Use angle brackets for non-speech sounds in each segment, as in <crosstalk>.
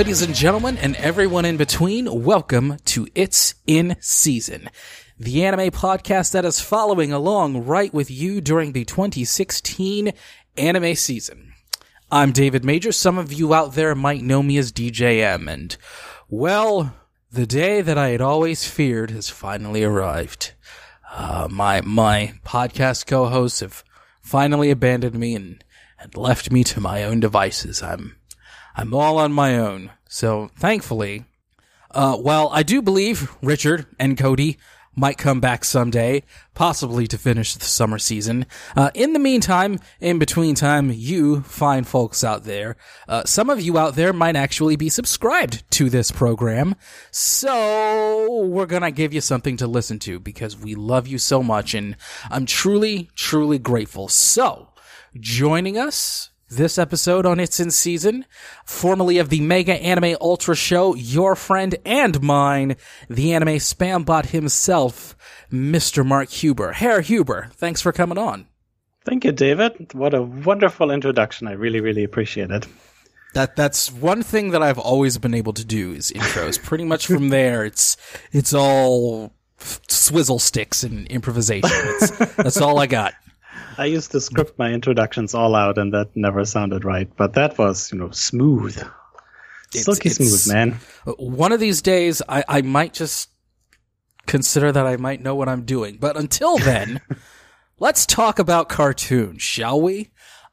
Ladies and gentlemen, and everyone in between, welcome to It's in Season, the anime podcast that is following along right with you during the 2016 anime season. I'm David Major. Some of you out there might know me as DJM, and well, the day that I had always feared has finally arrived. Uh, my my podcast co-hosts have finally abandoned me and, and left me to my own devices. I'm I'm all on my own. So thankfully, uh, well, I do believe Richard and Cody might come back someday, possibly to finish the summer season. Uh, in the meantime, in between time, you fine folks out there, uh, some of you out there might actually be subscribed to this program. So we're gonna give you something to listen to because we love you so much and I'm truly, truly grateful. So joining us this episode on It's in Season, formerly of the Mega Anime Ultra Show, your friend and mine, the anime spam bot himself, Mr. Mark Huber. Herr Huber, thanks for coming on. Thank you, David. What a wonderful introduction. I really, really appreciate it. That that's one thing that I've always been able to do is intros. <laughs> Pretty much from there, it's it's all swizzle sticks and improvisation. It's, that's all I got. I used to script my introductions all out, and that never sounded right. But that was, you know, smooth, It's- silky it's- smooth, man. One of these days, I, I might just consider that I might know what I'm doing. But until <laughs> then, let's talk about cartoons, shall we?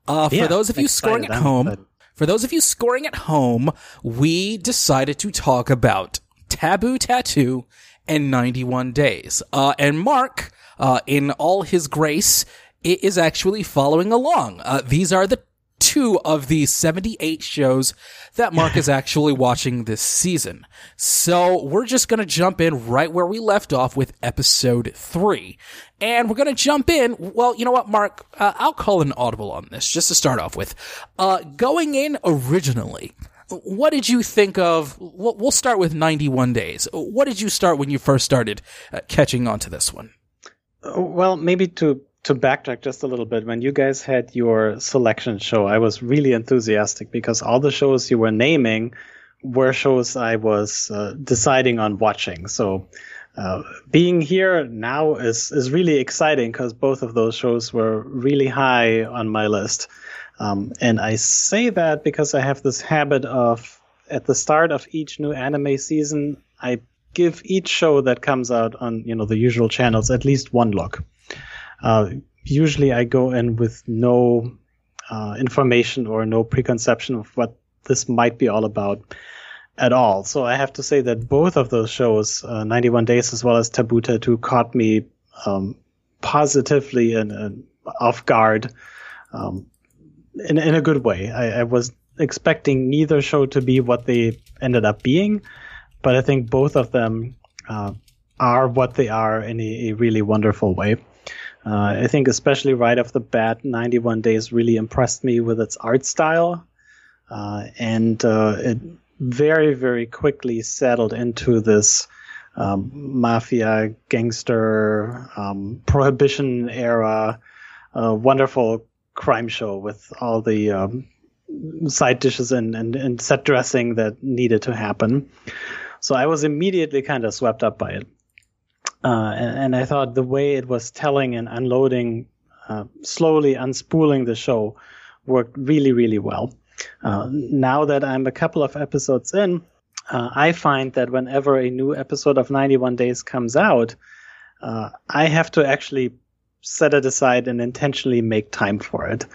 Uh, for Yeah, those of you scoring at home, excited. for those of you scoring at home, we decided to talk about Taboo Tattoo and 91 Days. Uh, and Mark, uh, in all his grace, it is actually following along. Uh, these are the two of the 78 shows that Mark is <laughs> actually watching this season. So we're just going to jump in right where we left off with episode three. And we're going to jump in. Well, you know what, Mark? Uh, I'll call an audible on this just to start off with. Uh, going in originally, what did you think of? We'll we'll start with 91 days. What did you start when you first started uh, catching on to this one? Uh, Well, maybe to to backtrack just a little bit, when you guys had your selection show, I was really enthusiastic because all the shows you were naming were shows I was uh, deciding on watching. So. Uh, being here now is is really exciting because both of those shows were really high on my list, um, and I say that because I have this habit of at the start of each new anime season, I give each show that comes out on you know the usual channels at least one look. Uh, usually, I go in with no uh, information or no preconception of what this might be all about at all. So I have to say that both of those shows, uh, 91 Days as well as Taboo Tattoo, caught me um, positively and, off guard um, in, in a good way. I, I was expecting neither show to be what they ended up being, but I think both of them uh, are what they are in a, a really wonderful way. Uh, I think especially right off the bat, 91 Days really impressed me with its art style, uh, and uh, it very very quickly settled into this um, mafia gangster um, prohibition era uh, wonderful crime show with all the um, side dishes and, and, and set dressing that needed to happen. So I was immediately kind of swept up by it. Uh, and, and I thought the way it was telling and unloading, uh, slowly unspooling the show worked really, really well. Uh, now that I'm a couple of episodes in, uh, I find that whenever a new episode of 91 Days comes out, uh, I have to actually set it aside and intentionally make time for it.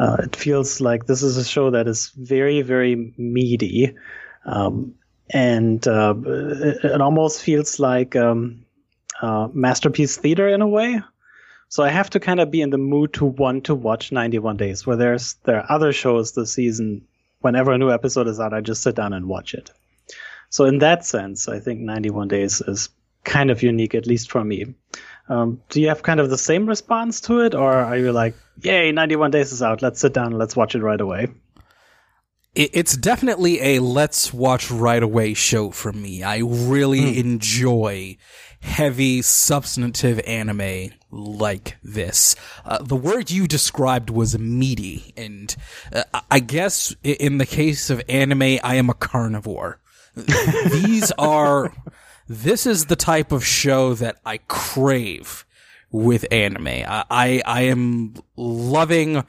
It feels like this is a show that is very, very meaty. Um, and it, it almost feels like um, uh, masterpiece theater in a way. So I have to kind of be in the mood to want to watch 91 Days, where there's there are other shows this season. Whenever a new episode is out, I just sit down and watch it. So in that sense, I think 91 Days is kind of unique, at least for me. Um, do you have kind of the same response to it, or are you like, "Yay, 91 Days is out. Let's sit down and let's watch it right away"? it's definitely a let's watch right away show for me. I really Hmm. enjoy heavy, substantive anime like this. Uh, the word you described was meaty, and uh, I guess in the case of anime, I am a carnivore. These <laughs> are, this is the type of show that I crave with anime. I, I, I am loving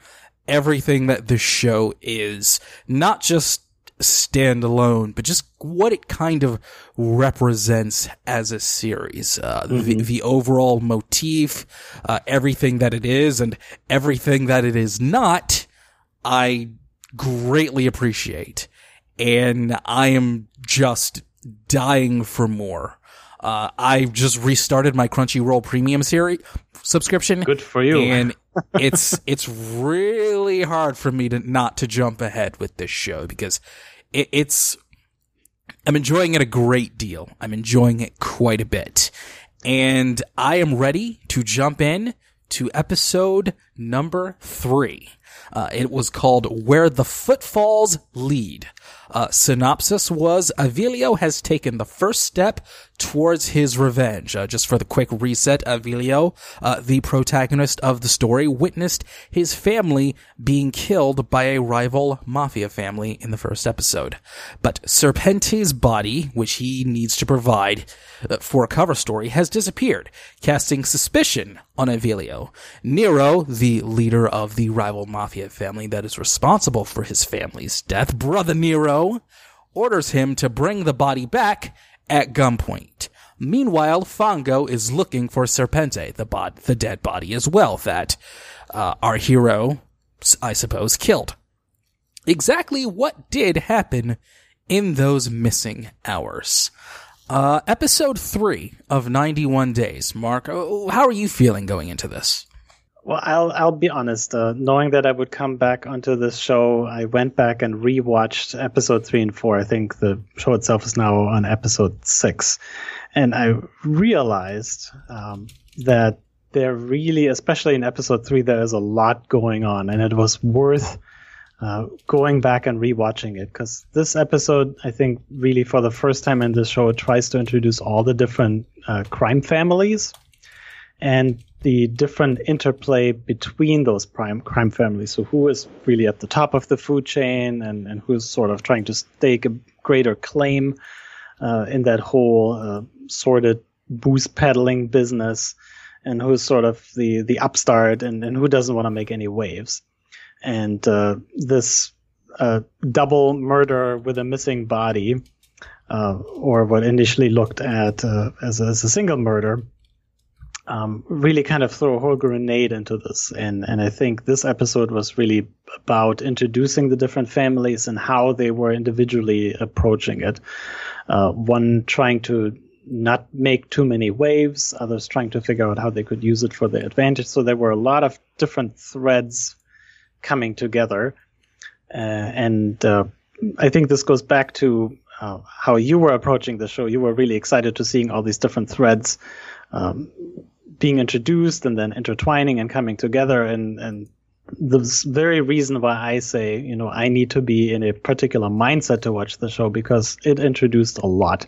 everything that this show is, not just standalone, but just what it kind of represents as a series. Uh, the, the overall motif, uh, everything that it is and everything that it is not, I greatly appreciate. And I am just dying for more. Uh, I just restarted my Crunchyroll premium series subscription. Good for you. And it's it's really hard for me to not to jump ahead with this show because it, it's I'm enjoying it a great deal. I'm enjoying it quite a bit. And I am ready to jump in to episode number three. Uh, it was called Where the Footfalls Lead. Uh, synopsis was Avilio has taken the first step towards his revenge. Uh, just for the quick reset, Avilio, uh, the protagonist of the story, witnessed his family being killed by a rival mafia family in the first episode. But Serpente's body, which he needs to provide uh, for a cover story, has disappeared, casting suspicion on Avilio. Nero, the leader of the rival mafia family that is responsible for his family's death, brother Nero, orders him to bring the body back at gunpoint. Meanwhile, Fango is looking for Serpente, the bod- the dead body as well that uh, our hero, I suppose, killed. Exactly what did happen in those missing hours? Uh, episode three of 91 Days. Mark, oh, how are you feeling going into this? Well, I'll I'll be honest. Uh, knowing that I would come back onto this show, I went back and rewatched episode three and four. I think the show itself is now on episode six, and I realized um, that there really, especially in episode three, there is a lot going on, and it was worth uh, going back and rewatching it because this episode, I think, really for the first time in this show, tries to introduce all the different uh, crime families and the different interplay between those prime crime families. So who is really at the top of the food chain and, and who's sort of trying to stake a greater claim uh, in that whole uh, sordid booze peddling business and who's sort of the, the upstart and, and who doesn't want to make any waves. And uh, this uh, double murder with a missing body, uh, or what initially looked at uh, as, a, as a single murder, um, really kind of throw a whole grenade into this. And, and I think this episode was really about introducing the different families and how they were individually approaching it. Uh, one trying to not make too many waves, others trying to figure out how they could use it for their advantage. So there were a lot of different threads coming together. Uh, and uh, I think this goes back to uh, how you were approaching the show. You were really excited to seeing all these different threads um, being introduced and then intertwining and coming together. And, and the very reason why I say, you know, I need to be in a particular mindset to watch the show because it introduced a lot.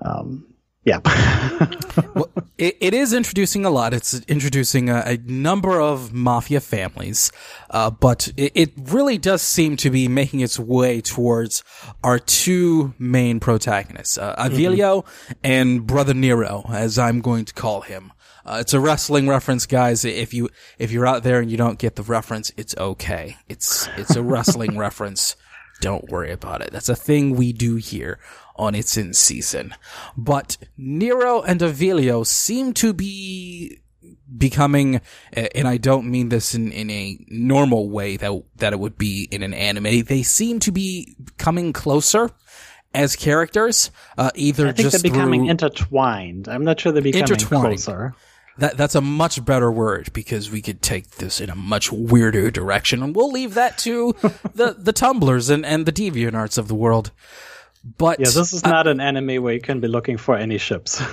Um, yeah. <laughs> well, it, it is introducing a lot. It's introducing a, a number of mafia families, uh, but it, it, really does seem to be making its way towards our two main protagonists, uh, Avilio mm-hmm. and Brother Nero, as I'm going to call him. Uh, it's a wrestling reference, guys. If you if you're out there and you don't get the reference, it's okay. It's it's a wrestling <laughs> reference. Don't worry about it. That's a thing we do here on It's in Season. But Nero and Avilio seem to be becoming, and I don't mean this in, in a normal way that, that it would be in an anime. They seem to be coming closer as characters, uh, either I think just they're becoming through intertwined. I'm not sure they're becoming closer. that that's a much better word because we could take this in a much weirder direction, and we'll leave that to <laughs> the the Tumblrs and and the DeviantArts of the world. But Yeah, this is not an anime where you can be looking for any ships. <laughs>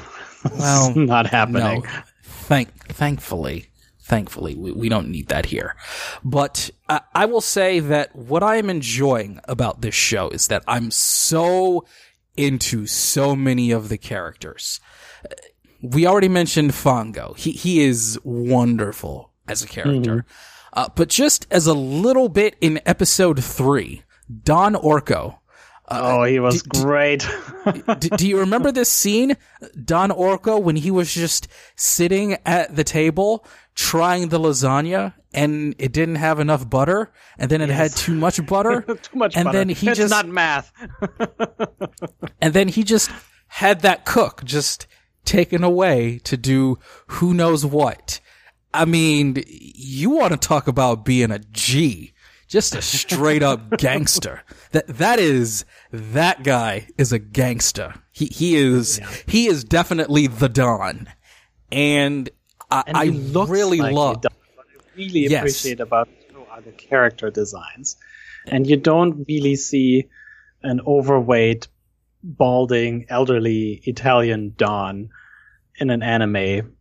Well, not happening. No, thank thankfully, Thankfully, we, we don't need that here. But I, I will say that what I am enjoying about this show is that I'm so into so many of the characters. We already mentioned Fango. He, he is wonderful as a character. Uh, but just as a little bit in episode three, Don Orco. oh, he was great. <laughs> D- do you remember this scene, Don Orco, when he was just sitting at the table trying the lasagna and it didn't have enough butter, and then it had too much butter, <laughs> Too much and butter. then he just not math. <laughs> and then he just had that cook just taken away to do who knows what. I mean, you want to talk about being a G, just a straight up <laughs> gangster. That that is that guy is a gangster. He he is he is definitely the Don, and I, And I really like love. What I really Yes. appreciate about the show are the character designs, and you don't really see an overweight, balding, elderly Italian Don in an anime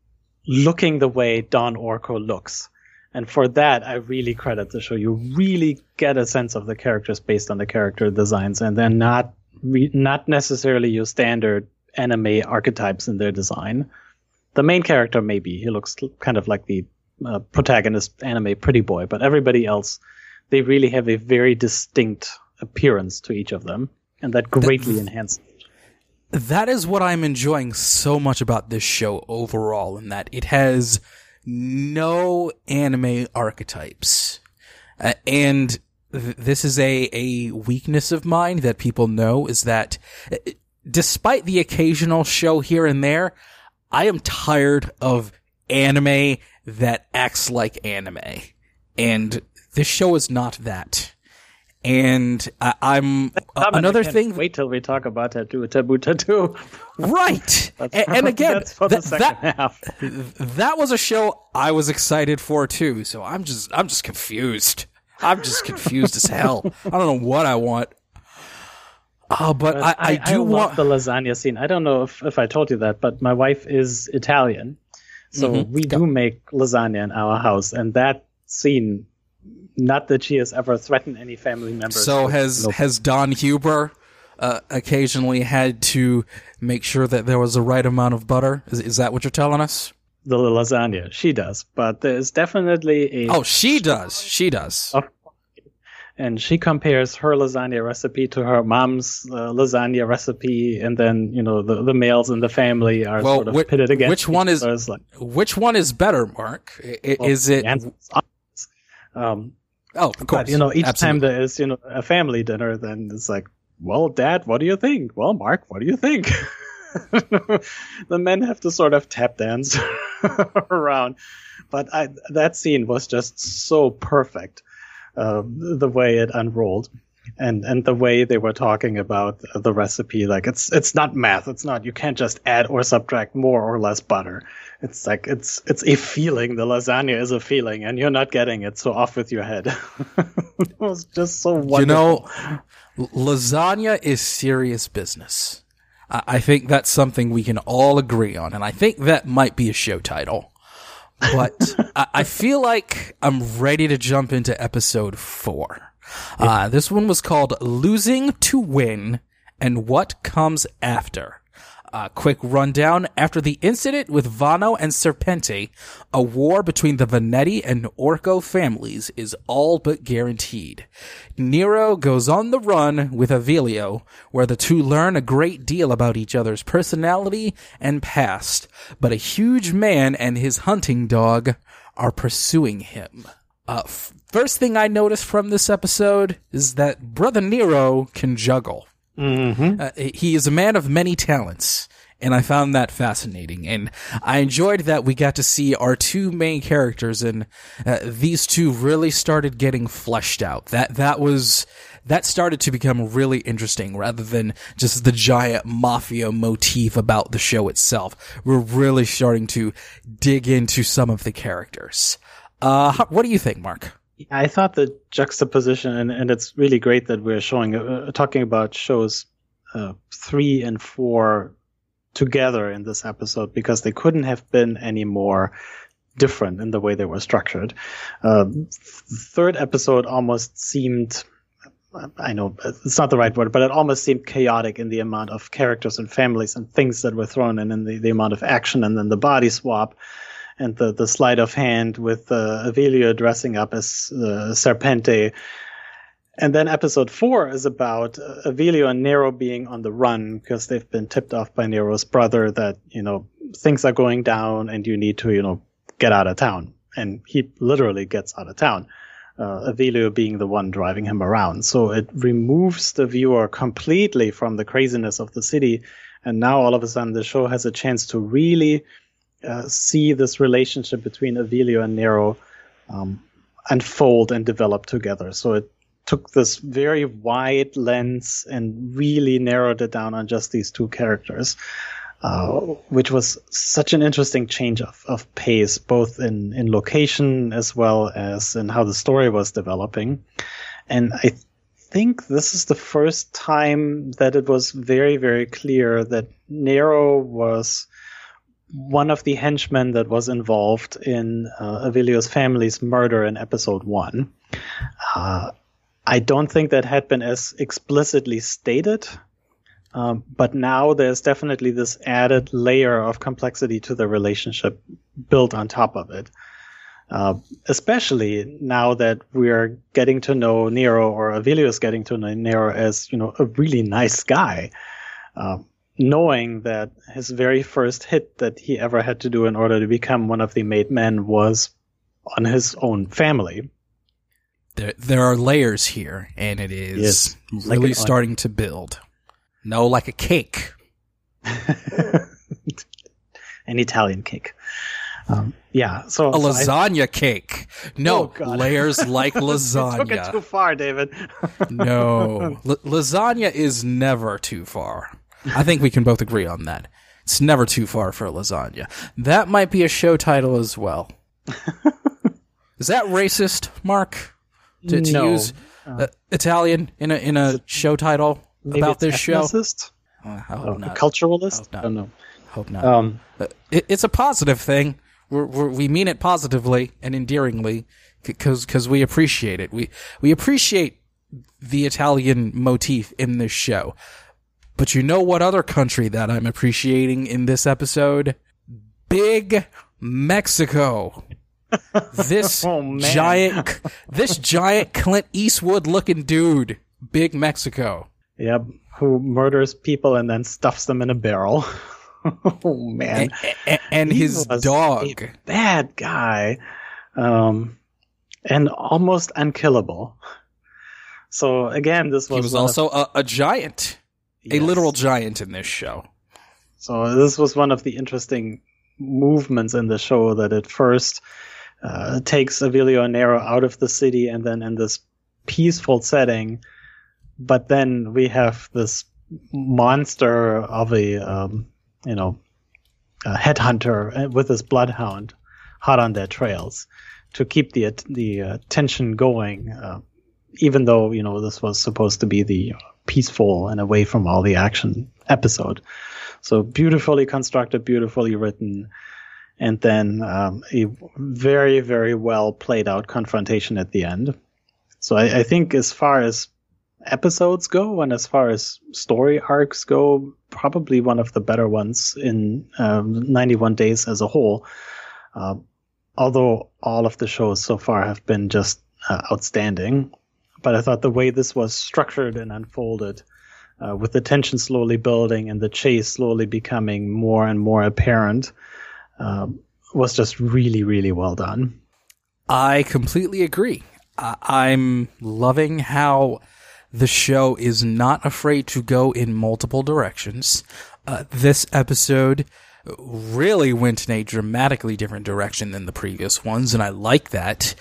looking the way Don Orco looks. And for that, I really credit the show. You really get a sense of the characters based on the character designs, and then not re- not necessarily your standard anime archetypes in their design. The main character, maybe he looks kind of like the uh, protagonist anime pretty boy, but everybody else, they really have a very distinct appearance to each of them, and that greatly enhances. that is what I'm enjoying so much about this show overall, in that it has no anime archetypes. Uh, and th- this is a, a weakness of mine that people know is that uh, despite the occasional show here and there, I am tired of anime that acts like anime. And this show is not that. And I, I'm uh, another I thing. Wait till we talk about tattoo, taboo, tattoo. Right. <laughs> and, and again, that's for the that, second that, half. <laughs> that was a show I was excited for too. So I'm just, I'm just confused. I'm just confused as hell. I don't know what I want. Oh, but I, I, do love want. the lasagna scene. I don't know if, if I told you that, but my wife is Italian, so Mm-hmm. we do make lasagna in our house, and that scene. Not that she has ever threatened any family members. so has has Don Huber uh, occasionally had to make sure that there was the right amount of butter? Is, is that what you're telling us? the lasagna. She does, but there's definitely a Oh, she does. She does. Of- and she compares her lasagna recipe to her mom's uh, lasagna recipe, and then you know the, the males in the family are Well, sort of whi- pitted against. which one is- like, Which one is better, Mark? I- well, is it? the answer is obvious. Um, Oh, of course. but you know, each Absolutely. time there is you know a family dinner, then it's like, well, Dad, what do you think? Well, Mark, what do you think? <laughs> the men have to sort of tap dance <laughs> around, but I, that scene was just so perfect, um, the way it unrolled, and and the way they were talking about the recipe. Like it's it's not math. It's not you can't just add or subtract more or less butter. It's like it's it's a feeling. The lasagna is a feeling, and you're not getting it. So off with your head. <laughs> it was just so wonderful. You know, lasagna is serious business. I, I think that's something we can all agree on, and I think that might be a show title. But <laughs> I, I feel like I'm ready to jump into episode four. Uh, this one was called Losing to Win and What Comes After. A quick rundown. After the incident with Vanno and Serpente, a war between the Vanetti and Orco families is all but guaranteed. Nero goes on the run with Avilio, where the two learn a great deal about each other's personality and past, but a huge man and his hunting dog are pursuing him. Uh, f- first thing I noticed from this episode is that Brother Nero can juggle. Uh, he is a man of many talents, and I found that fascinating. And I enjoyed that we got to see our two main characters, and uh, these two really started getting fleshed out. That that was that started to become really interesting, rather than just the giant mafia motif about the show itself. We're really starting to dig into some of the characters. Uh, what do you think, Mark? I thought the juxtaposition, and, and it's really great that we're showing, uh, talking about shows uh, three and four together in this episode because they couldn't have been any more different in the way they were structured. Uh, third episode almost seemed I know it's not the right word, but it almost seemed chaotic in the amount of characters and families and things that were thrown in, and the, the amount of action, and then the body swap, and the, the sleight of hand with uh, Avilio dressing up as uh, Serpente. And then episode four is about uh, Avilio and Nero being on the run because they've been tipped off by Nero's brother that, you know, things are going down and you need to, you know, get out of town. And he literally gets out of town uh, Avilio being the one driving him around. So it removes the viewer completely from the craziness of the city. And now all of a sudden the show has a chance to really uh, see this relationship between Avilio and Nero um, unfold and develop together. So it took this very wide lens and really narrowed it down on just these two characters. Uh, which was such an interesting change of, of pace, both in, in location as well as in how the story was developing. And I think this is the first time that it was very, very clear that Nero was one of the henchmen that was involved in uh, Avilio's family's murder in episode one. Uh, I don't think that had been as explicitly stated um, but now there's definitely this added layer of complexity to the relationship built on top of it. Uh, especially now that we're getting to know Nero or Avilio is getting to know Nero as, you know, a really nice guy. Uh, knowing that his very first hit that he ever had to do in order to become one of the made men was on his own family. There, there are layers here, and it is yes, really like starting to build. No, like a cake. <laughs> An Italian cake. Um, yeah, so a so lasagna I, cake. No oh layers <laughs> like lasagna. took it too far, David. no, <laughs> L- lasagna is never too far. I think we can both agree on that. It's never too far for lasagna. That might be a show title as well. <laughs> is that racist, Mark? To, to no. use uh, Italian in a in a show title? About this show? Uh, I hope oh, not. Culturalist? Hope not. I don't know. Hope not. Um, uh, it, it's a positive thing. We're, we're, we mean it positively and endearingly because because we appreciate it. We we appreciate the Italian motif in this show. But you know what other country that I'm appreciating in this episode? Big Mexico. <laughs> This oh, giant this giant Clint Eastwood looking dude. Big Mexico. Yep, who murders people and then stuffs them in a barrel. <laughs> oh man! And, and, and his dog, bad guy, um, and almost unkillable. So again, this was he was also of, a, a, giant, yes. a literal giant in this show. So this was one of the interesting movements in the show that at first uh, takes and Nero out of the city and then in this peaceful setting but then we have this monster of a um, you know a headhunter with his bloodhound hot on their trails to keep the the uh, tension going uh, even though you know this was supposed to be the peaceful and away from all the action episode so beautifully constructed beautifully written and then um, a very very well played out confrontation at the end so I, I think as far as episodes go, and as far as story arcs go, probably one of the better ones in um, 91 Days as a whole. Uh, although all of the shows so far have been just uh, outstanding, but I thought the way this was structured and unfolded, uh, with the tension slowly building and the chase slowly becoming more and more apparent, um, was just really, really well done. I completely agree. I'm loving how the show is not afraid to go in multiple directions. Uh, this episode really went in a dramatically different direction than the previous ones, and I like that.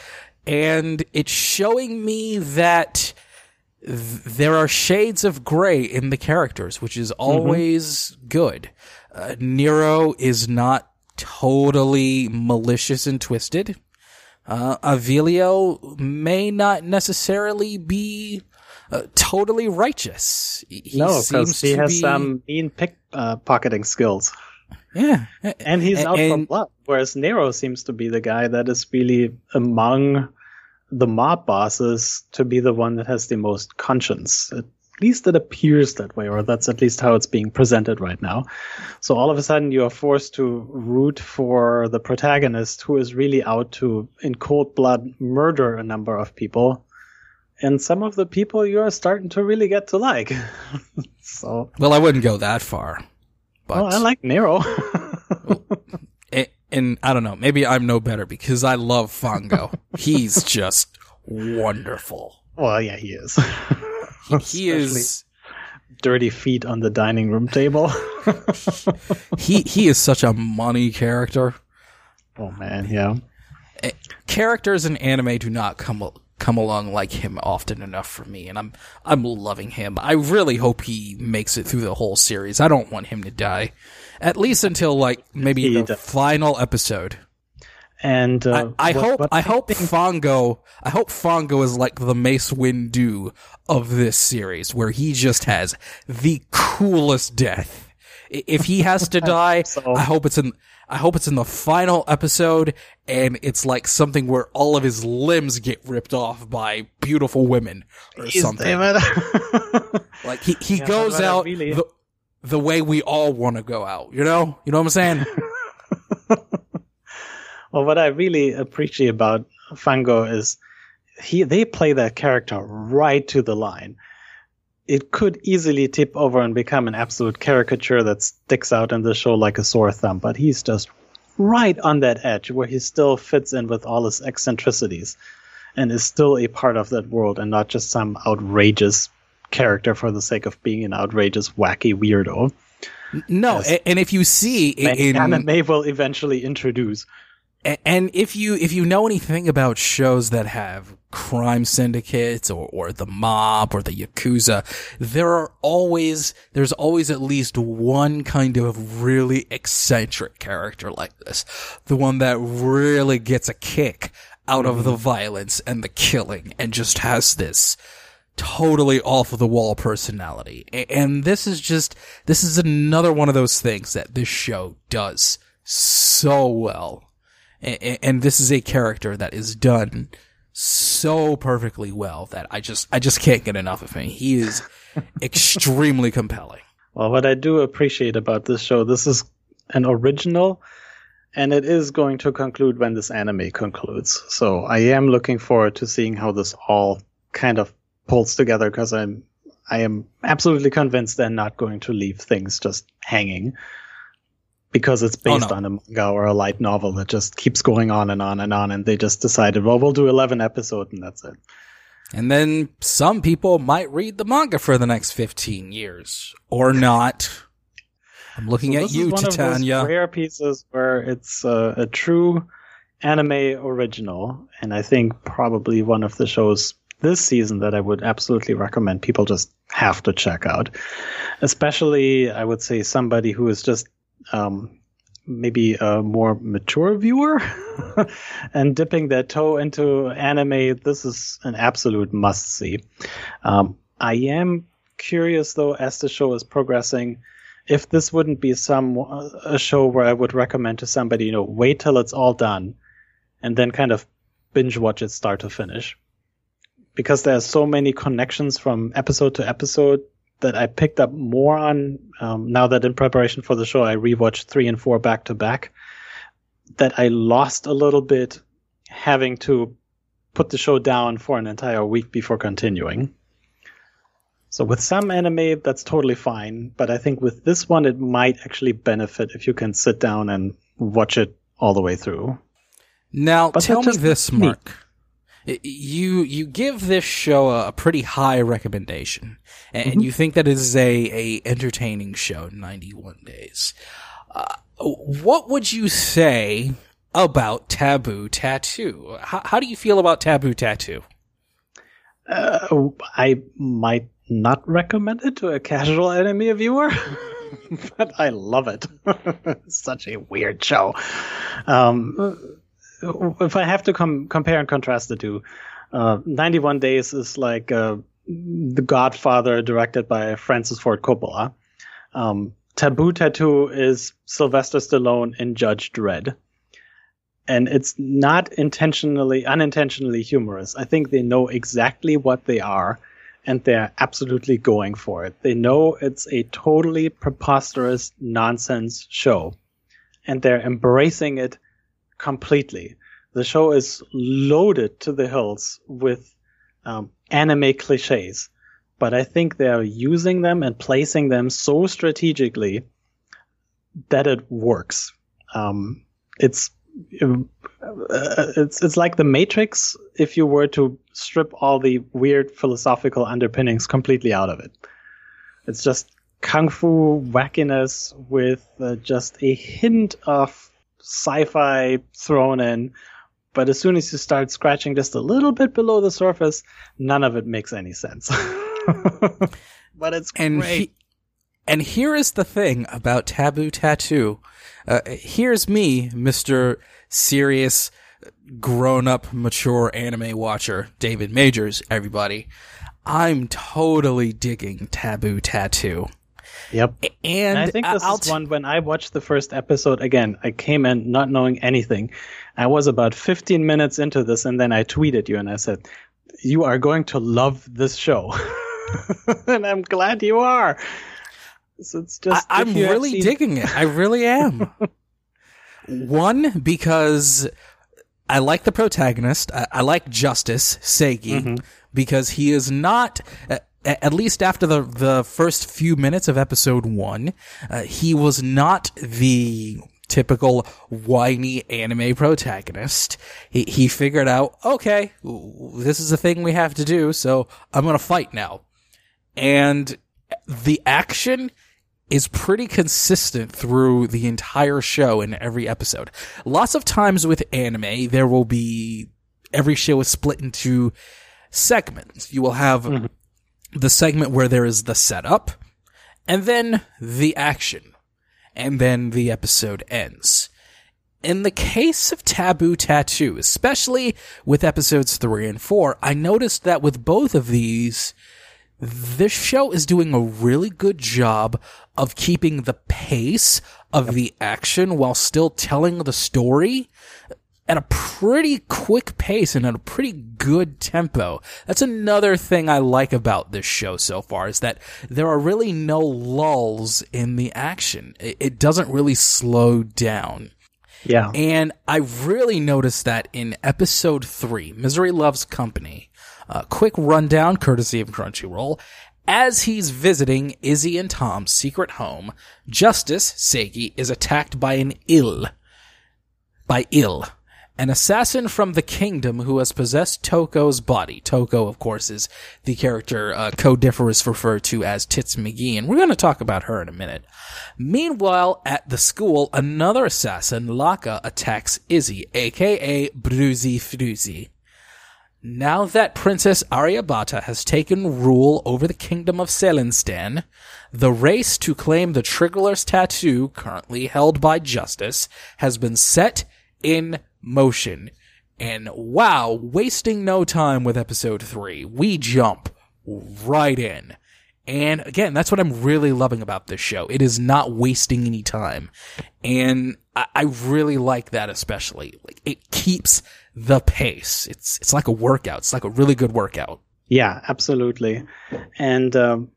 And it's showing me that th- there are shades of gray in the characters, which is mm-hmm. always mm-hmm. good. Uh, Nero is not totally malicious and twisted. Uh, Avilio may not necessarily be uh, totally righteous. He no, because he has be... some mean pickpocketing uh, skills. Yeah, and he's out and, for blood. Whereas Nero seems to be the guy that is really among the mob bosses to be the one that has the most conscience. At least it appears that way, or that's at least how it's being presented right now. So all of a sudden, you are forced to root for the protagonist who is really out to, in cold blood, murder a number of people and some of the people you're starting to really get to like. <laughs> so well, I wouldn't go that far. But well, I like Nero. <laughs> and, and I don't know, maybe I'm no better because I love Fango. He's <laughs> just wonderful. Well, yeah, he is. he, <laughs> he is dirty feet on the dining room table. he he is such a money character. Oh man, yeah. Eh, characters in anime do not come come along like him often enough for me, and I'm I'm loving him. I really hope he makes it through the whole series. I don't want him to die, at least until like maybe he the does. final episode. And uh, I, I what, hope what I hope Fango I hope Fango is like the Mace Windu of this series, where he just has the coolest death. If he has to <laughs> die, so. I hope it's in I hope it's in the final episode and it's like something where all of his limbs get ripped off by beautiful women or Jeez, something. <laughs> like he, he yeah, goes out really... the, the way we all want to go out, you know? You know what I'm saying? <laughs> well, what I really appreciate about Fango is he they play that character right to the line it could easily tip over and become an absolute caricature that sticks out in the show like a sore thumb, but he's just right on that edge where he still fits in with all his eccentricities and is still a part of that world and not just some outrageous character for the sake of being an outrageous, wacky weirdo. No, and if you see in anime will eventually introduce and if you if you know anything about shows that have crime syndicates or, or the mob or the yakuza, there are always there's always at least one kind of really eccentric character like this, the one that really gets a kick out of the mm-hmm. violence and the killing and just has this totally off of the wall personality. And this is just this is another one of those things that this show does so well and this is a character that is done so perfectly well that I just I just can't get enough of him. He is <laughs> extremely compelling. Well, what I do appreciate about this show, this is an original and it is going to conclude when this anime concludes. So I am looking forward to seeing how this all kind of pulls together because I'm I am absolutely convinced they're not going to leave things just hanging because it's based oh, no. on a manga or a light novel that just keeps going on and on and on and they just decided well we'll do 11 episodes and that's it. And then some people might read the manga for the next 15 years or not. I'm looking so at you titania. rare pieces where it's uh, a true anime original and i think probably one of the shows this season that i would absolutely recommend people just have to check out. Especially i would say somebody who is just um, maybe a more mature viewer <laughs> and dipping their toe into anime, this is an absolute must see. Um, I am curious though, as the show is progressing, if this wouldn't be some a show where I would recommend to somebody, you know, wait till it's all done and then kind of binge watch it start to finish. Because there's so many connections from episode to episode that I picked up more on um, now that in preparation for the show I rewatched three and four back to back. That I lost a little bit having to put the show down for an entire week before continuing. So with some anime, that's totally fine. But I think with this one, it might actually benefit if you can sit down and watch it all the way through. Now, but tell me this, Mark you you give this show a, pretty high recommendation, and mm-hmm. you think that it is a a entertaining show. Ninety one days. Uh, what would you say about Taboo Tattoo? How, how do you feel about Taboo Tattoo? Uh, I might not recommend it to a casual anime viewer, <laughs> but I love it. <laughs> Such a weird show. Um, if I have to com- compare and contrast the two, uh, 91 Days is like uh, The Godfather directed by Francis Ford Coppola. Um, Taboo Tattoo is Sylvester Stallone in Judge Dredd. And it's not intentionally, unintentionally humorous. I think they know exactly what they are and they're absolutely going for it. They know it's a totally preposterous nonsense show and they're embracing it completely. The show is loaded to the hills with um, anime cliches, but I think they're using them and placing them so strategically that it works. Um, it's uh, it's it's like the Matrix if you were to strip all the weird philosophical underpinnings completely out of it. It's just kung fu wackiness with uh, just a hint of sci-fi thrown in. But as soon as you start scratching just a little bit below the surface, none of it makes any sense. <laughs> but it's and great. He, and here is the thing about Taboo Tattoo. Uh, here's me, Mr. Serious, grown up, mature anime watcher, David Majors, everybody. I'm totally digging Taboo Tattoo. Yep. And, And I think this I'll is t- one when I watched the first episode again, I came in not knowing anything. I was about 15 minutes into this and then I tweeted you and I said, You are going to love this show. <laughs> and I'm glad you are. So it's just. I- I'm really seen- digging it. I really am. <laughs> One, because I like the protagonist. I, I like Justice Seigi Mm-hmm. because he is not. At least after the the first few minutes of episode one, uh, he was not the typical whiny anime protagonist. He he figured out, okay, this is a thing we have to do, so I'm gonna fight now. And the action is pretty consistent through the entire show in every episode. Lots of times with anime, there will be every show is split into segments. You will have the segment where there is the setup, and then the action, and then the episode ends. In the case of Taboo Tattoo, especially with episodes three and four, I noticed that with both of these, this show is doing a really good job of keeping the pace of the action while still telling the story at a pretty quick pace and at a pretty good tempo. That's another thing I like about this show so far is that there are really no lulls in the action. It, doesn't really slow down. Yeah. And I really noticed that in episode three, Misery Loves Company. A quick rundown, courtesy of Crunchyroll. As he's visiting Izzy and Tom's secret home, Justice, Seigi, is attacked by an ill. By ill. An assassin from the kingdom who has possessed Toko's body. Toko, of course, is the character uh, Codiferous referred to as Tits McGee, and we're going to talk about her in a minute. Meanwhile, at the school, another assassin, Laka, attacks Izzy, aka Bruzy Fruzy. Now that Princess Aryabata has taken rule over the kingdom of Selenstan, the race to claim the Triggerless tattoo, currently held by Justice, has been set in motion. And wow, wasting no time with episode 3. We jump right in. And again, that's what I'm really loving about this show. It is not wasting any time. And I, I really like that especially. Like it keeps the pace. It's it's like a workout. It's like a really good workout. Yeah, absolutely. And um,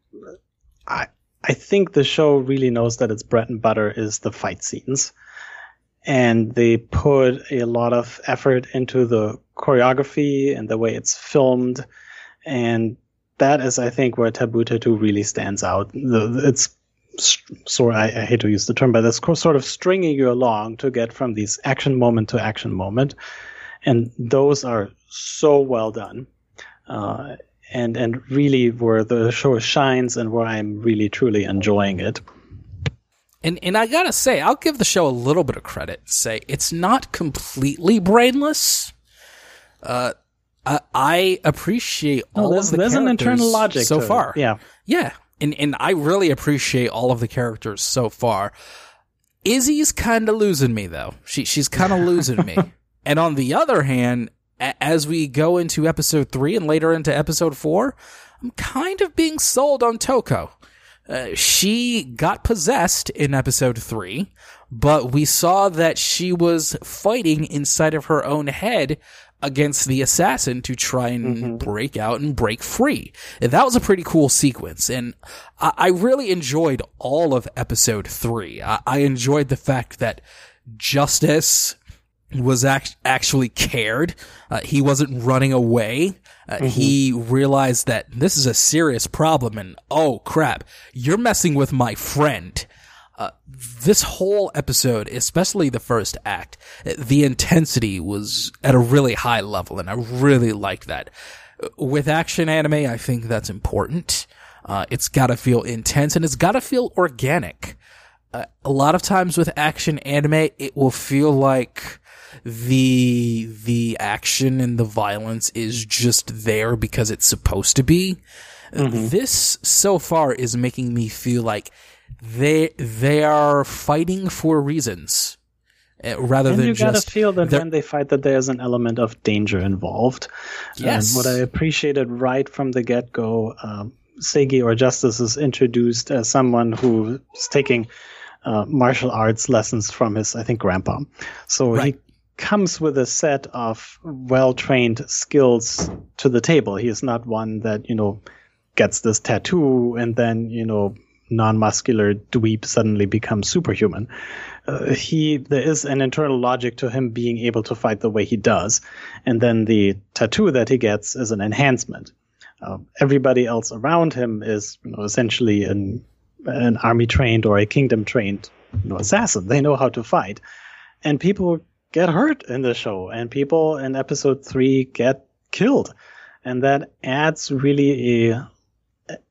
I I think the show really knows that its bread and butter is the fight scenes. And they put a lot of effort into the choreography and the way it's filmed. And that is, I think, where Taboo Tattoo really stands out. The, it's sorry, I, I hate to use the term, but it's sort of stringing you along to get from these action moment to action moment, and those are so well done, uh, and and really where the show shines and where I'm really truly enjoying it. And and I gotta say, I'll give the show a little bit of credit. and Say it's not completely brainless. Uh, I, I appreciate all there's of the there's an characters internal logic so to it. far. Yeah, Yeah, and and I really appreciate all of the characters so far. Izzy's kind of losing me though. She she's kind of losing me. <laughs> And on the other hand, a- as we go into episode three and later into episode four, I'm kind of being sold on Toko. Uh, she got possessed in episode three, but we saw that she was fighting inside of her own head against the assassin to try and mm-hmm. break out and break free. And that was a pretty cool sequence. And I, I really enjoyed all of episode three. I, I enjoyed the fact that Justice was act- actually cared. Uh, he wasn't running away. Uh, mm-hmm. He realized that this is a serious problem and oh crap, you're messing with my friend. Uh, this whole episode, especially the first act, the intensity was at a really high level and I really liked that. With action anime, I think that's important. Uh, it's gotta feel intense and it's gotta feel organic. Uh, a lot of times with action anime, it will feel like, the the action and the violence is just there because it's supposed to be. Mm-hmm. This so far is making me feel like they they are fighting for reasons uh, rather and than you gotta feel that when they fight that there's an element of danger involved. Yes. And what I appreciated right from the get go, um, Seigi or Justice is introduced as someone who's taking uh, martial arts lessons from his, I think, grandpa. So right. Comes with a set of well trained skills to the table. He is not one that, you know, gets this tattoo and then, you know, non muscular dweeb suddenly becomes superhuman. Uh, he there is an internal logic to him being able to fight the way he does, and then the tattoo that he gets is an enhancement. Uh, everybody else around him is you know, essentially an an army trained or a kingdom trained you know, assassin. They know how to fight, and people get hurt in the show, and people in episode three get killed, and that adds really a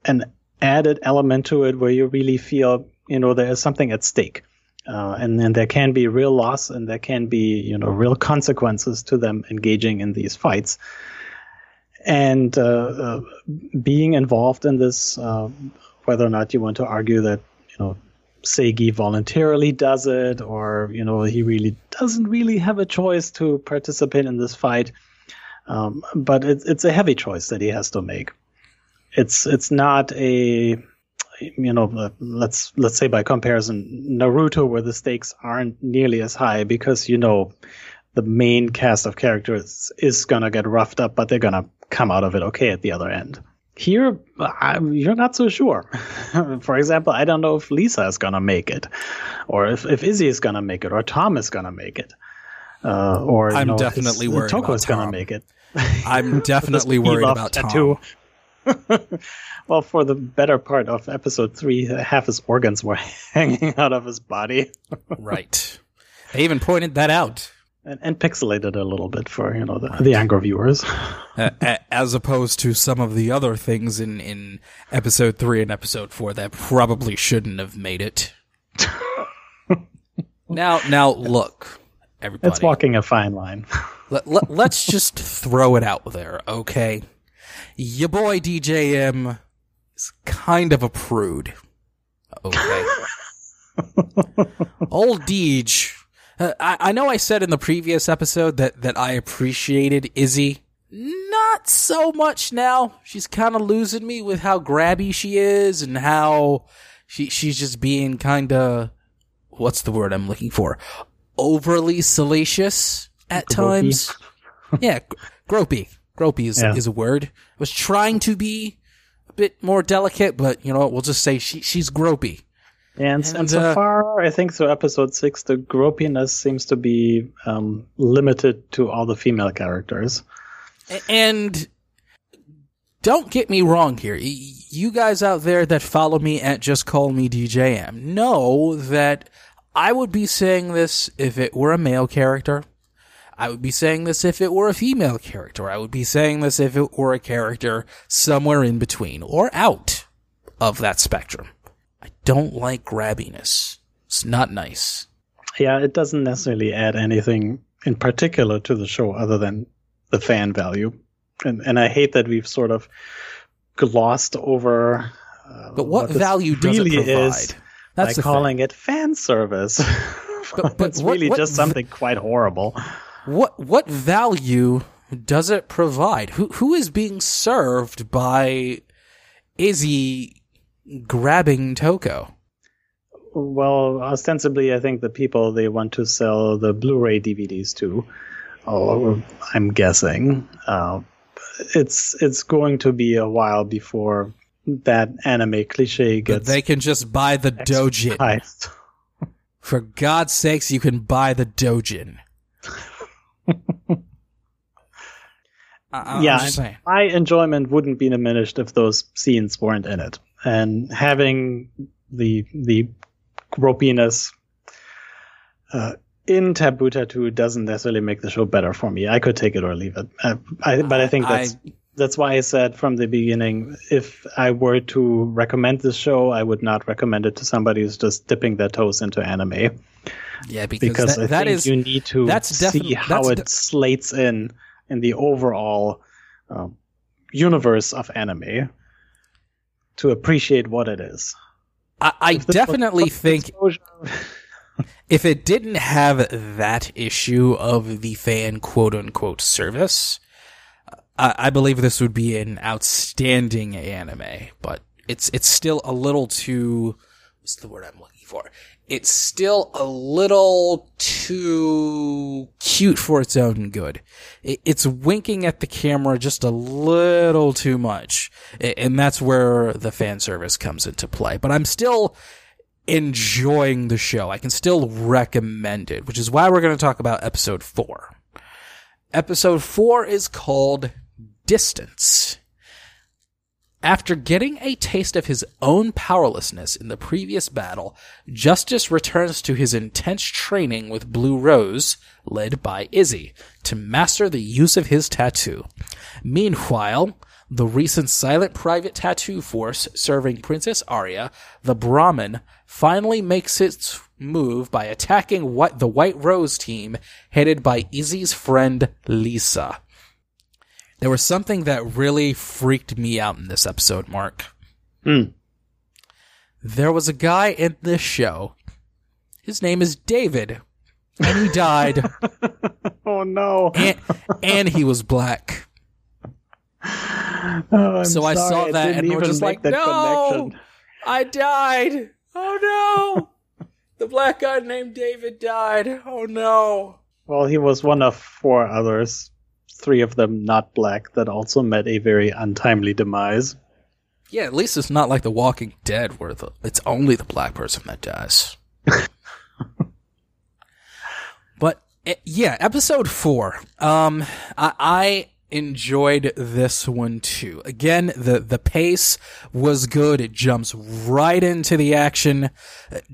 an added element to it where you really feel you know there is something at stake. Uh, and then there can be real loss and there can be you know real consequences to them engaging in these fights and uh, uh, being involved in this uh, whether or not you want to argue that you know Seigi voluntarily does it, or you know he really doesn't really have a choice to participate in this fight. Um, but it's it's a heavy choice that he has to make. It's it's not a you know let's let's say by comparison Naruto where the stakes aren't nearly as high because you know the main cast of characters is gonna get roughed up, but they're gonna come out of it okay at the other end. Here, I, you're not so sure. <laughs> For example, I don't know if Lisa is gonna make it, or if, if Izzy is gonna make it, or Tom is gonna make it, uh, or I'm know, definitely worried Toko about is gonna make it. <laughs> I'm definitely worried about Tom. <laughs> well, for the better part of episode three, half his organs were hanging out of his body. right. They even pointed that out and, and pixelated a little bit for you know the, the younger viewers, <laughs> uh, as opposed to some of the other things in in episode three and episode four that probably shouldn't have made it. <laughs> now, now look, everybody, it's walking a fine line. <laughs> let, let, let's just throw it out there, okay? Your boy DJM is kind of a prude. Okay. Old Deej uh, I, I know I said in the previous episode that, that I appreciated Izzy. Not so much now. She's kind of losing me with how grabby she is and how she she's just being kind of what's the word I'm looking for? Overly salacious at gropey. times. yeah, gropey. Gropey is yeah. is a word. I was trying to be a bit more delicate, but you know what? We'll just say she she's gropey. And, and, and so uh, far, I think through episode six, the gropiness seems to be um, limited to all the female characters. And don't get me wrong here. You guys out there that follow me at Just Call Me DJM know that I would be saying this if it were a male character. I would be saying this if it were a female character. I would be saying this if it were a character somewhere in between or out of that spectrum don't like grabbiness. It's not nice. Yeah, it doesn't necessarily add anything in particular to the show other than the fan value. And and I hate that we've sort of glossed over. Uh, but what, what value does really it provide? Is That's by calling thing. it fan service. <laughs> But, but it's what, really what, just something quite horrible. What what value does it provide? Who who is being served by Izzy grabbing Toko? Well, ostensibly, I think the people they want to sell the Blu-ray DVDs to. Oh, I'm guessing. Uh, it's it's going to be a while before that anime cliche But gets they can just buy the dojin. <laughs> For God's sakes, you can buy the dojin. <laughs> I- Yeah. My enjoyment wouldn't be diminished if those scenes weren't in it, and having the the gropiness uh, in Taboo Tattoo doesn't necessarily make the show better for me. I could take it or leave it, uh, I, but I think that's that's why I said from the beginning, if I were to recommend this show, I would not recommend it to somebody who's just dipping their toes into anime. Yeah, because, because that, I that think is you need to that's see how that's it slates in in the overall um, universe of anime to appreciate what it is. I, I If this was definitely think <laughs> if it didn't have that issue of the fan quote unquote service, I, I believe this would be an outstanding anime. But it's it's still a little too. What's the word I'm looking for? It's still a little too cute for its own good. It's winking at the camera just a little too much, and that's where the fan service comes into play. But I'm still enjoying the show. I can still recommend it, which is why we're going to talk about episode four. Episode four is called Distance. After getting a taste of his own powerlessness in the previous battle, Justice returns to his intense training with Blue Rose, led by Izzy, to master the use of his tattoo. Meanwhile, the recent silent private tattoo force serving Princess Arya, the Brahmin, finally makes its move by attacking what the White Rose team headed by Izzy's friend Lisa. There was something that really freaked me out in this episode, Mark. Hmm. There was a guy in this show. His name is David. And he died. <laughs> oh no! and, and he was black. <sighs> Oh, I'm So I sorry, saw that and we're just like, no, connection. I died. Oh no. the black guy named David died. Oh no. Well, he was one of four others, three of them not black, that also met a very untimely demise. Yeah, at least it's not like The Walking Dead where the, it's only the black person that dies. <laughs> but eh, yeah, episode four. Um, I, I enjoyed this one too. Again, the the pace was good. It jumps right into the action.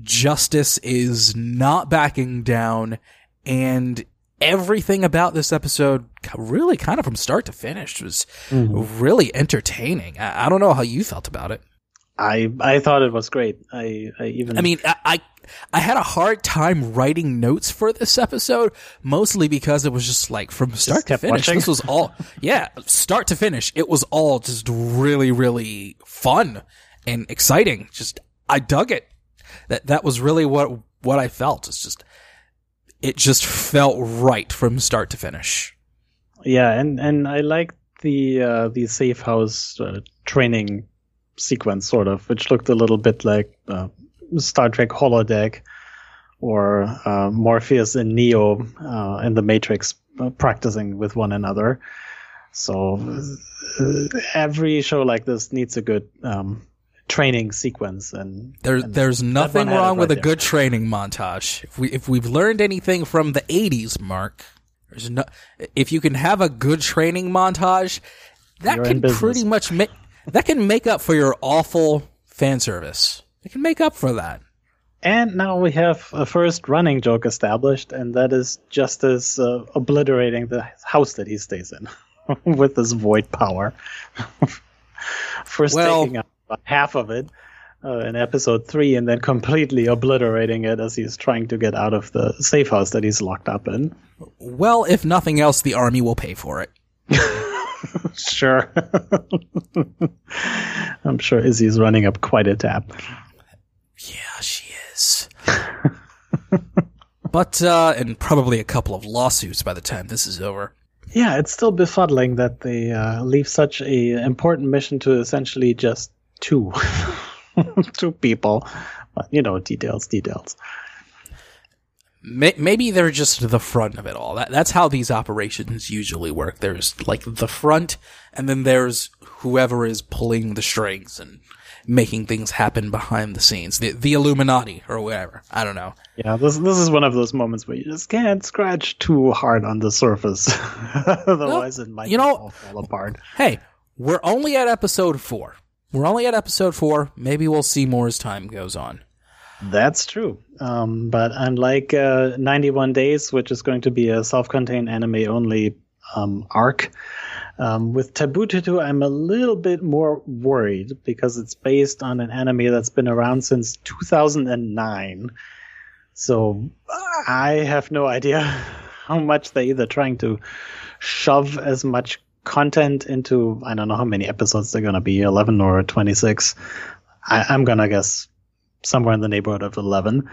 Justice is not backing down, and everything about this episode, really, kind of from start to finish, was mm-hmm. really entertaining. I, I don't know how you felt about it. I I thought it was great. I I even I mean, I, I I had a hard time writing notes for this episode, mostly because it was just like from start to finish. watching? This was all, <laughs> yeah, start to finish. It was all just really, really fun and exciting. Just I dug it. That that was really what what I felt. It's just it just felt right from start to finish. yeah, and and I liked the uh, the safe house uh, training sequence, sort of, which looked a little bit like uh, Star Trek holodeck or uh, Morpheus and Neo uh, in the Matrix uh, practicing with one another. So every show like this needs a good um, training sequence, and There, and there's nothing one had it wrong with right a good training montage. If we if we've learned anything from the '80s, Mark, there's no. If you can have a good training montage, that You're can pretty much make that can make up for your awful fan service. It can make up for that. And now we have a first running joke established, and that is Justice uh, obliterating the house that he stays in <laughs> with this void power. <laughs> first Well- about half of it uh, in episode three, and then completely obliterating it as he's trying to get out of the safe house that he's locked up in. Well, if nothing else, the army will pay for it. <laughs> Sure. <laughs> I'm sure Izzy's running up quite a tab. Yeah, she is. <laughs> but uh, and probably a couple of lawsuits by the time this is over. Yeah, it's still befuddling that they uh, leave such a important mission to essentially just two. <laughs> two people. But, you know, details, details. Maybe they're just the front of it all. That, that's how these operations usually work. There's like the front, and then there's whoever is pulling the strings and making things happen behind the scenes. The, the Illuminati or whatever. I don't know. Yeah, this this is one of those moments where you just can't scratch too hard on the surface, <laughs> otherwise it might you know, all fall apart. Hey, we're only at episode four. We're only at episode four. Maybe we'll see more as time goes on. That's true. Um, but unlike uh, 91 Days, which is going to be a self-contained anime only um, arc, um, with Taboo Tattoo, I'm a little bit more worried because it's based on an anime that's been around since 2009. So I have no idea <laughs> how much they're either trying to shove as much content into, I don't know how many episodes they're going to be, 11 or 26. I, I'm going to guess somewhere in the neighborhood of 11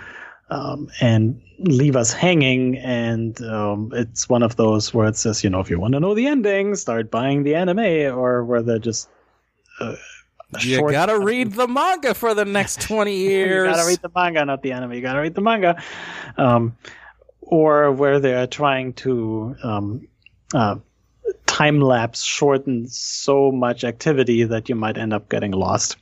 um, and leave us hanging. And um, it's one of those where it says, you know, if you want to know the ending, start buying the anime, or where they're just. Uh, you gotta read the manga for the next <laughs> 20 years. you gotta read the manga, not the anime. You gotta read the manga. Um, or where they're trying to um, uh, time lapse shorten so much activity that you might end up getting lost.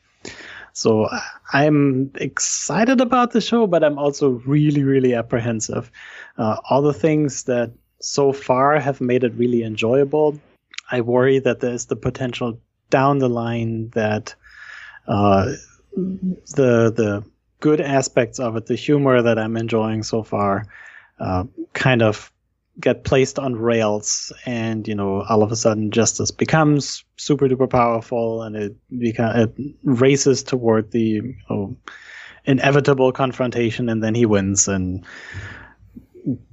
So I'm excited about the show, but I'm also really, really apprehensive. Uh, all the things that so far have made it really enjoyable, I worry that there's the potential down the line that uh, the the good aspects of it, the humor that I'm enjoying so far, uh, kind of get placed on rails and you know all of a sudden justice becomes super duper powerful and it beca- it races toward the you know, inevitable confrontation and then he wins and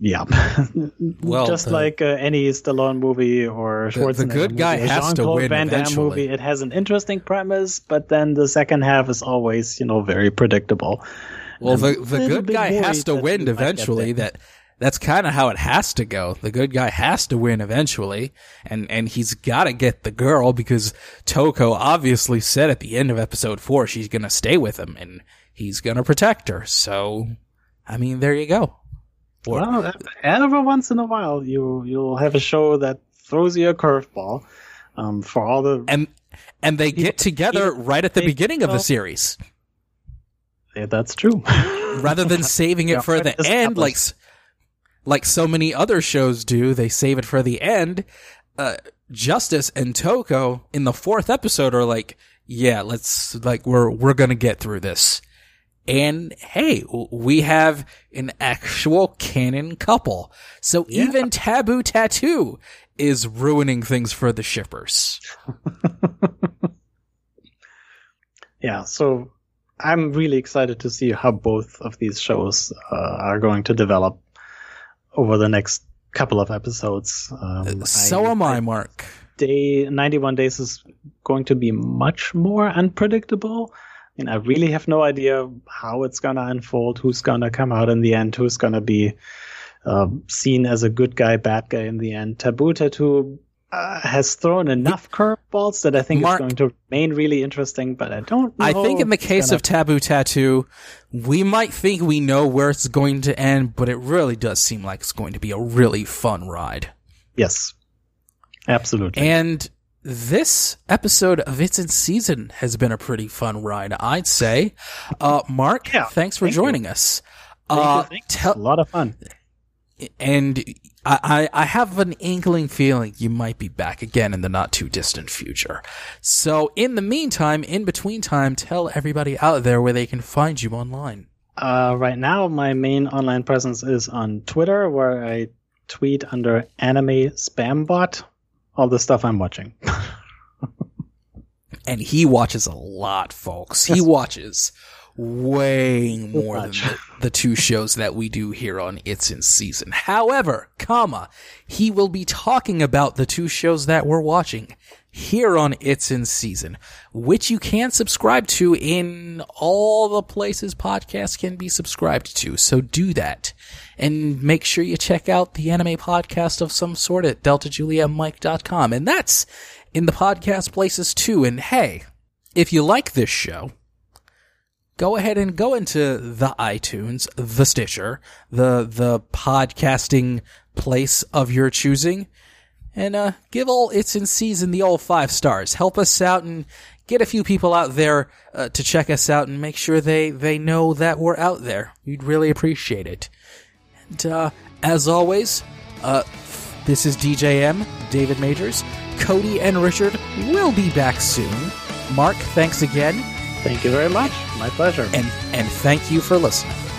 yeah. <laughs> Well just the, like uh, any Stallone movie or Schwarzenegger the, the good guy movie, has to win Van Damme eventually. movie it has an interesting premise but then the second half is always you know very predictable. Well the, the good guy has to win we might get eventually that that's kind of how it has to go. The good guy has to win eventually, and and he's got to get the girl because Toko obviously said at the end of episode four she's gonna stay with him and he's gonna protect her. So, I mean, there you go. Or- Well, every once in a while, you you'll have a show that throws you a curveball. Um, for all the and and they get together right at the beginning of the series yeah, that's true. rather than <laughs> saving it Yeah, for the end like like so many other shows do they save it for the end. Uh justice and toko in the fourth episode are like yeah let's like we're we're gonna get through this. And hey we have an actual canon couple. So Yeah. even taboo tattoo is ruining things for the shippers. <laughs> Yeah, so I'm really excited to see how both of these shows uh, are going to develop over the next couple of episodes. Um, so am i mark. day 91 days is going to be much more unpredictable. And i really have no idea how it's going to unfold who's going to come out in the end who's going to be uh, seen as a good guy bad guy in the end. Taboo tattoo uh, has thrown enough curveballs that i think Mark- it's going to remain really interesting but i don't know I think in the case gonna- of Taboo Tattoo, we might think we know where it's going to end, but it really does seem like it's going to be a really fun ride. yes absolutely And this episode of It's in Season has been a pretty fun ride, I'd say. Uh, Mark, Yeah, thanks for thank you. joining us. Thank you, Uh, thank you. tell- a lot of fun and I, I I have an inkling feeling you might be back again in the not too distant future. So in the meantime, in between time, tell everybody out there where they can find you online. Uh, right now, my main online presence is on Twitter, where I tweet under anime spam bot all the stuff I'm watching. <laughs> and he watches a lot, folks. He watches way more than the, the two shows that we do here on It's in Season. However, comma, he will be talking about the two shows that we're watching here on It's in Season, which you can subscribe to in all the places podcasts can be subscribed to. So do that. And make sure you check out the anime podcast of some sort at deltajuliamike.com. And that's in the podcast places too. And hey, if you like this show, go ahead and go into the iTunes, the Stitcher, the the podcasting place of your choosing, and uh, give all it's in season the old five stars. Help us out and get a few people out there uh, to check us out and make sure they they know that we're out there. We'd really appreciate it. And uh, as always, uh, this is DJM David Majors. Cody and Richard will be back soon. Mark, thanks again. Thank you very much. My pleasure. And and thank you for listening.